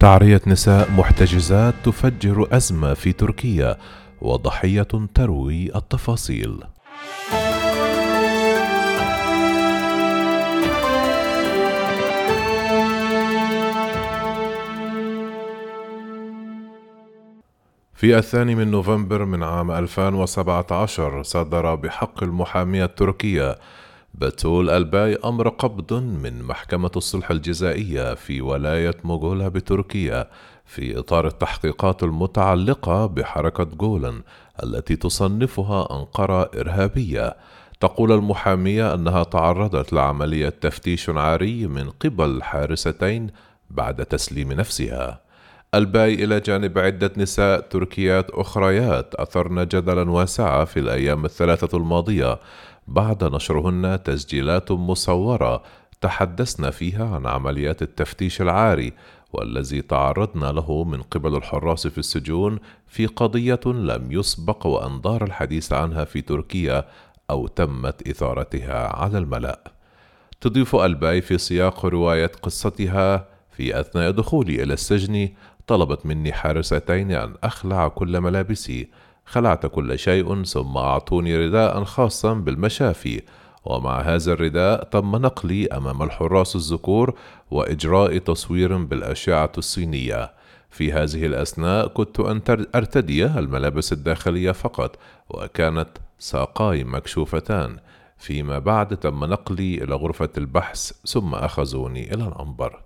تعرية نساء محتجزات تفجر أزمة في تركيا وضحية تروي التفاصيل. في الثاني من نوفمبر من عام 2017 صدر بحق المحامية التركية بتول الباي أمر قبض من محكمة الصلح الجزائية في ولاية موغولا بتركيا في إطار التحقيقات المتعلقة بحركة جولان التي تصنفها أنقرة إرهابية. تقول المحامية أنها تعرضت لعملية تفتيش عاري من قبل حارستين بعد تسليم نفسها. الباي إلى جانب عدة نساء تركيات أخريات أثرن جدلا واسعا في الأيام الثلاثة الماضية بعد نشرهن تسجيلات مصورة تحدثن فيها عن عمليات التفتيش العاري والذي تعرضن له من قبل الحراس في السجون في قضية لم يسبق وأن دار الحديث عنها في تركيا أو تمت إثارتها على الملأ. تضيف ألباي في سياق رواية قصتها في أثناء دخولي إلى السجن طلبت مني حارستين أن أخلع كل ملابسي خلعت كل شيء ثم أعطوني رداء خاصا بالمشافي. ومع هذا الرداء تم نقلي أمام الحراس الذكور وإجراء تصوير بالأشعة الصينية. في هذه الأثناء كنت أرتدي الملابس الداخلية فقط وكانت ساقاي مكشوفتان. فيما بعد تم نقلي إلى غرفة البحث ثم أخذوني إلى الأنبر.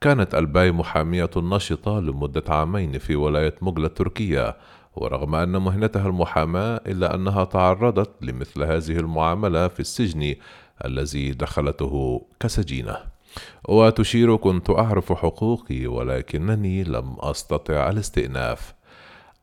كانت ألباي محامية نشطة لمدة عامين في ولاية مغلا التركية ورغم أن مهنتها المحاماة إلا أنها تعرضت لمثل هذه المعاملة في السجن الذي دخلته كسجينة. وتشير كنت أعرف حقوقي ولكنني لم أستطع الاستئناف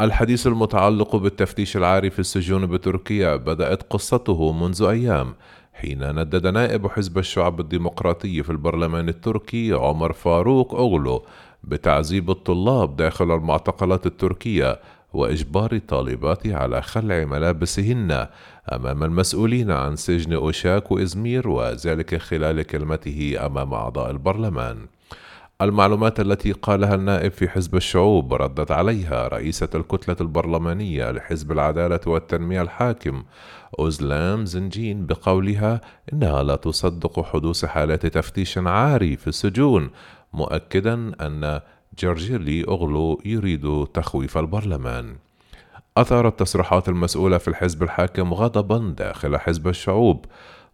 الحديث المتعلق بالتفتيش العاري في السجون بتركيا بدأت قصته منذ أيام حين ندد نائب حزب الشعب الديمقراطي في البرلمان التركي عمر فاروق أغلو بتعذيب الطلاب داخل المعتقلات التركية وإجبار الطالبات على خلع ملابسهن أمام المسؤولين عن سجن أوشاك وإزمير وذلك خلال كلمته أمام أعضاء البرلمان. المعلومات التي قالها النائب في حزب الشعوب ردت عليها رئيسة الكتلة البرلمانية لحزب العدالة والتنمية الحاكم أوزلام زنجين بقولها إنها لا تصدق حدوث حالات تفتيش عاري في السجون مؤكدا أن جورجيلي أغلو يريد تخويف البرلمان. أثارت تصريحات المسؤولة في الحزب الحاكم غضبا داخل حزب الشعوب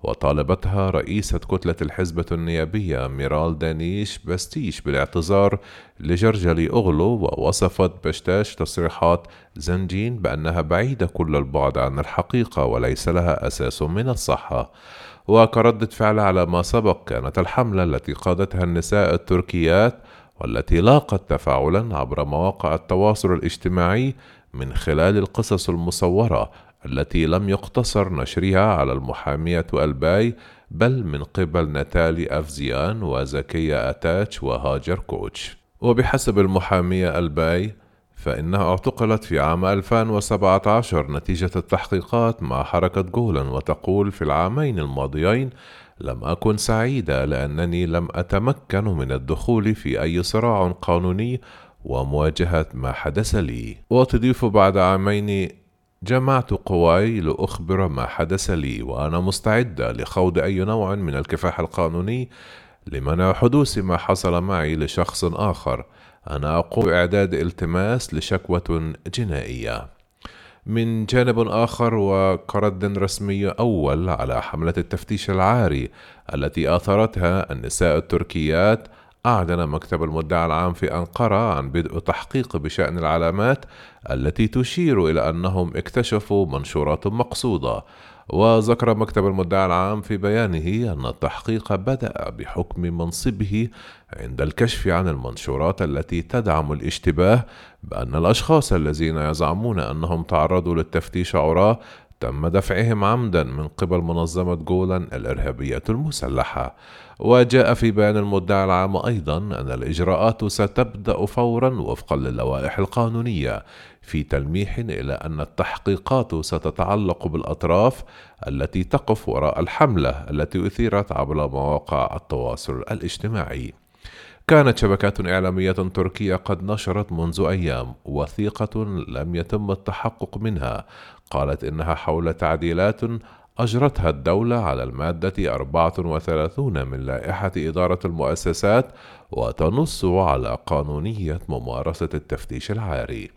وطالبتها رئيسة كتلة الحزب النيابية ميرال دانيش بستيش بالاعتذار لجرجلي أغلو ووصفت بشتاش تصريحات زنجين بأنها بعيدة كل البعد عن الحقيقة وليس لها أساس من الصحة. وكردة فعل على ما سبق كانت الحملة التي قادتها النساء التركيات والتي لاقت تفاعلا عبر مواقع التواصل الاجتماعي من خلال القصص المصورة التي لم يقتصر نشرها على المحامية ألباي بل من قبل ناتالي أفزيان وزكية أتاتش وهاجر كوتش. وبحسب المحامية ألباي فإنها اعتقلت في عام 2017 نتيجة التحقيقات مع حركة جولان وتقول في العامين الماضيين لم أكن سعيدة لأنني لم أتمكن من الدخول في أي صراع قانوني ومواجهة ما حدث لي. وتضيف بعد عامين جمعت قواي لأخبر ما حدث لي وأنا مستعدة لخوض أي نوع من الكفاح القانوني لمنع حدوث ما حصل معي لشخص آخر. أنا أقوم بإعداد التماس لشكوى جنائية. من جانب آخر وكرد رسمي أول على حملة التفتيش العاري التي آثرتها النساء التركيات أعلن مكتب المدعي العام في أنقرة عن بدء تحقيق بشأن العلامات التي تشير إلى أنهم اكتشفوا منشورات مقصودة. وذكر مكتب المدعي العام في بيانه أن التحقيق بدأ بحكم منصبه عند الكشف عن المنشورات التي تدعم الاشتباه بأن الأشخاص الذين يزعمون أنهم تعرضوا للتفتيش عراة تم دفعهم عمدا من قبل منظمة جولان الإرهابية المسلحة. وجاء في بيان المدعي العام أيضا أن الإجراءات ستبدأ فورا وفقا للوائح القانونية في تلميح إلى أن التحقيقات ستتعلق بالأطراف التي تقف وراء الحملة التي أثيرت عبر مواقع التواصل الاجتماعي كانت شبكات إعلامية تركية قد نشرت منذ أيام وثيقة لم يتم التحقق منها قالت إنها حول تعديلات أجرتها الدولة على المادة 34 من لائحة إدارة المؤسسات وتنص على قانونية ممارسة التفتيش العاري.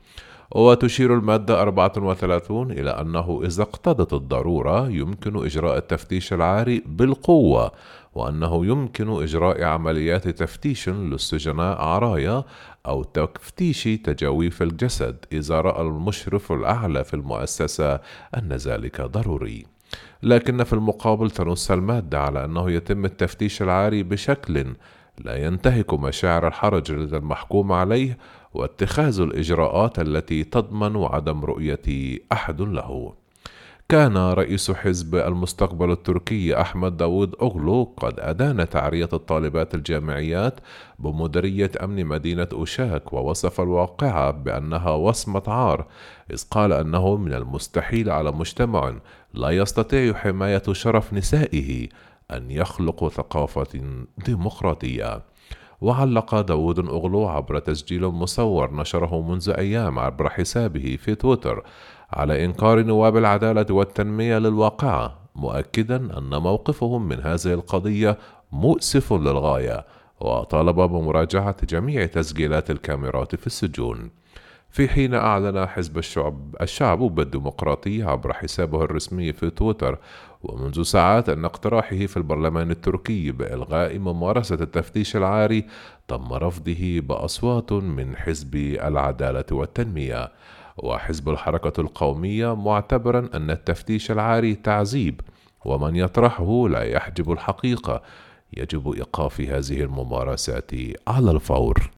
وتشير المادة 34 إلى أنه إذا اقتضت الضرورة يمكن إجراء التفتيش العاري بالقوة وأنه يمكن إجراء عمليات تفتيش للسجناء عرايا أو تفتيش تجاويف الجسد إذا رأى المشرف الأعلى في المؤسسة أن ذلك ضروري. لكن في المقابل تنص المادة على أنه يتم التفتيش العاري بشكل لا ينتهك مشاعر الحرج لدى المحكوم عليه واتخاذ الإجراءات التي تضمن عدم رؤية أحد له. كان رئيس حزب المستقبل التركي أحمد داود أغلو قد أدان تعرية الطالبات الجامعيات بمديرية أمن مدينة أوشاك ووصف الواقعة بأنها وصمة عار إذ قال أنه من المستحيل على مجتمع لا يستطيع حماية شرف نسائه أن يخلق ثقافة ديمقراطية. وعلق داود أغلو عبر تسجيل مصور نشره منذ أيام عبر حسابه في تويتر على إنكار نواب العدالة والتنمية للواقعة مؤكدا أن موقفهم من هذه القضية مؤسف للغاية وطالب بمراجعة جميع تسجيلات الكاميرات في السجون. في حين أعلن حزب الشعب الشعب بالديمقراطية عبر حسابه الرسمي في تويتر ومنذ ساعات أن اقتراحه في البرلمان التركي بإلغاء ممارسة التفتيش العاري تم رفضه بأصوات من حزب العدالة والتنمية. وحزب الحركة القومية معتبرا أن التفتيش العاري تعذيب ومن يطرحه لا يحجب الحقيقة يجب إيقاف هذه الممارسات على الفور.